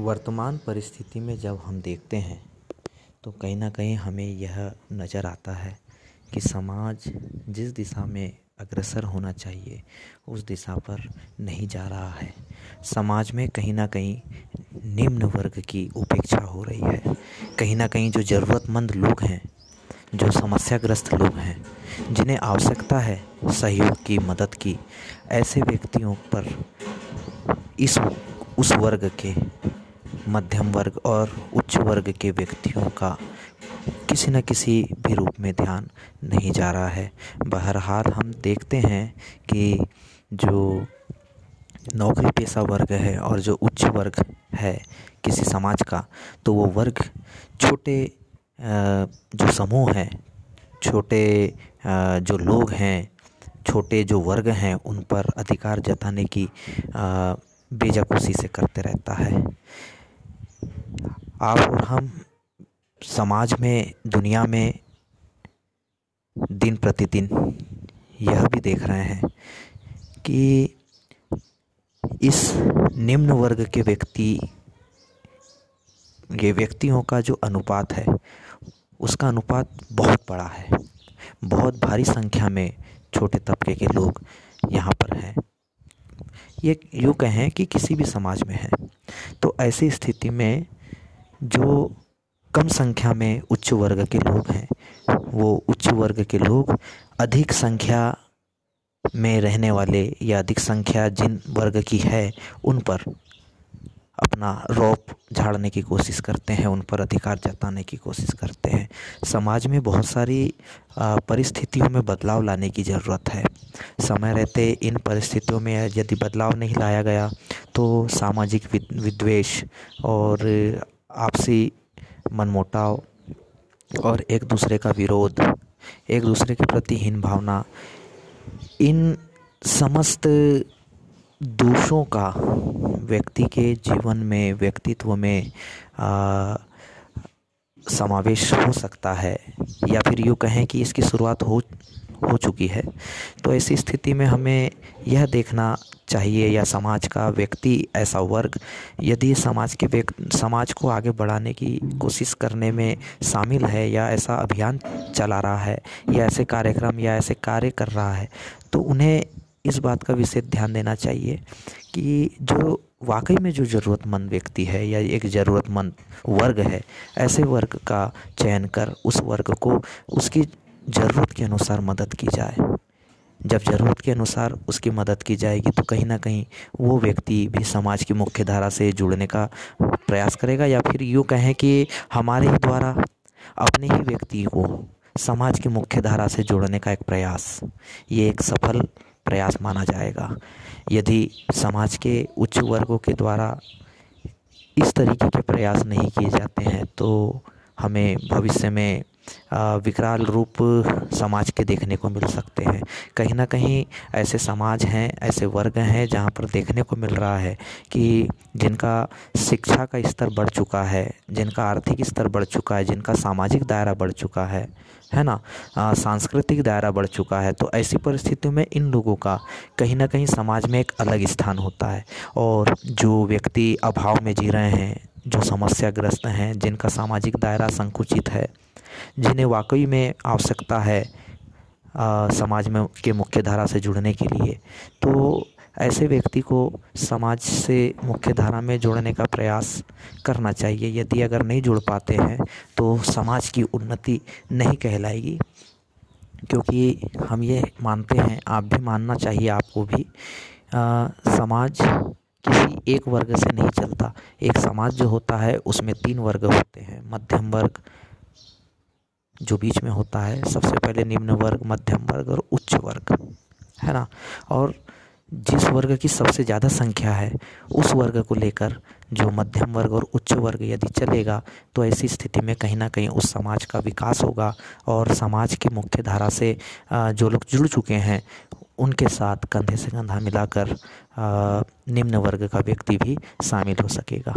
वर्तमान परिस्थिति में जब हम देखते हैं तो कहीं ना कहीं हमें यह नज़र आता है कि समाज जिस दिशा में अग्रसर होना चाहिए, उस दिशा पर नहीं जा रहा है। समाज में कहीं ना कहीं निम्न वर्ग की उपेक्षा हो रही है। कहीं ना कहीं जो ज़रूरतमंद लोग हैं, जो समस्याग्रस्त लोग हैं, जिन्हें आवश्यकता है सहयोग की, मदद की, ऐसे व्यक्तियों पर इस उस वर्ग के मध्यम वर्ग और उच्च वर्ग के व्यक्तियों का किसी न किसी भी रूप में ध्यान नहीं जा रहा है। बहरहाल हम देखते हैं कि जो नौकरी पेशा वर्ग है और जो उच्च वर्ग है किसी समाज का तो वो वर्ग छोटे जो समूह हैं, छोटे जो लोग हैं, छोटे जो वर्ग हैं, उन पर अधिकार जताने की बेजा से करते रहता है। आप और हम समाज में, दुनिया में, दिन प्रतिदिन यह भी देख रहे हैं कि इस निम्न वर्ग के व्यक्ति, ये व्यक्तियों का जो अनुपात है, उसका अनुपात बहुत बड़ा है। बहुत भारी संख्या में छोटे तबके के लोग यहाँ पर हैं। ये यूँ कहें कि किसी भी समाज में है। तो ऐसी स्थिति में जो कम संख्या में उच्च वर्ग के लोग हैं, वो उच्च वर्ग के लोग अधिक संख्या में रहने वाले या अधिक संख्या जिन वर्ग की है, उन पर अपना रौप झाड़ने की कोशिश करते हैं, उन पर अधिकार जताने की कोशिश करते हैं। समाज में बहुत सारी परिस्थितियों में बदलाव लाने की ज़रूरत है। समय रहते इन परिस्थितियों में यदि बदलाव नहीं लाया गया तो सामाजिक विद्वेष और आपसी मनमुटाव और एक दूसरे का विरोध एक दूसरे के प्रति हीन भावना इन समस्त दोषों का व्यक्ति के जीवन में व्यक्तित्व में आ, समावेश हो सकता है। या फिर यूँ कहें कि इसकी शुरुआत हो हो चुकी है। तो ऐसी स्थिति में हमें यह देखना चाहिए या समाज का व्यक्ति, ऐसा वर्ग, यदि समाज के व्यक्ति समाज को आगे बढ़ाने की कोशिश करने में शामिल है या ऐसा अभियान चला रहा है या ऐसे कार्यक्रम या ऐसे कार्य कर रहा है तो उन्हें इस बात का विशेष ध्यान देना चाहिए कि जो वाकई में जो ज़रूरतमंद व्यक्ति है या एक ज़रूरतमंद वर्ग है, ऐसे वर्ग का चयन कर उस वर्ग को उसकी ज़रूरत के अनुसार मदद की जाए। जब ज़रूरत के अनुसार उसकी मदद की जाएगी तो कहीं ना कहीं वो व्यक्ति भी समाज की मुख्य धारा से जुड़ने का प्रयास करेगा। या फिर यूँ कहें कि हमारे ही द्वारा, अपने ही व्यक्ति को समाज की मुख्य धारा से जोड़ने का एक प्रयास, ये एक सफल प्रयास माना जाएगा। यदि समाज के उच्च वर्गों के द्वारा इस तरीके के प्रयास नहीं किए जाते हैं तो हमें भविष्य में विकराल रूप समाज के देखने को मिल सकते हैं। कहीं ना कहीं ऐसे समाज हैं, ऐसे वर्ग हैं, जहाँ पर देखने को मिल रहा है कि जिनका शिक्षा का स्तर बढ़ चुका है, जिनका आर्थिक स्तर बढ़ चुका है, जिनका सामाजिक दायरा बढ़ चुका है है ना? सांस्कृतिक दायरा बढ़ चुका है। तो ऐसी परिस्थितियों में इन लोगों का कहीं ना कहीं समाज में एक अलग स्थान होता है। और जो व्यक्ति अभाव में जी रहे हैं, जो समस्याग्रस्त हैं, जिनका सामाजिक दायरा संकुचित है जिन्हें वाकई में आवश्यकता है आ, समाज में के मुख्य धारा से जुड़ने के लिए। तो ऐसे व्यक्ति को समाज से मुख्य धारा में जोड़ने का प्रयास करना चाहिए। यदि अगर नहीं जुड़ पाते हैं तो समाज की उन्नति नहीं कहलाएगी। क्योंकि हम ये मानते हैं आप भी मानना चाहिए आपको भी आ, समाज किसी एक वर्ग से नहीं चलता। एक समाज जो होता है उसमें तीन वर्ग होते हैं। मध्यम वर्ग जो बीच में होता है, सबसे पहले निम्न वर्ग, मध्यम वर्ग और उच्च वर्ग, है ना? और जिस वर्ग की सबसे ज़्यादा संख्या है, उस वर्ग को लेकर जो मध्यम वर्ग और उच्च वर्ग यदि चलेगा तो ऐसी स्थिति में कहीं ना कहीं उस समाज का विकास होगा और समाज की मुख्य धारा से जो लोग जुड़ चुके हैं, उनके साथ कंधे से कंधा मिलाकर निम्न वर्ग का व्यक्ति भी शामिल हो सकेगा।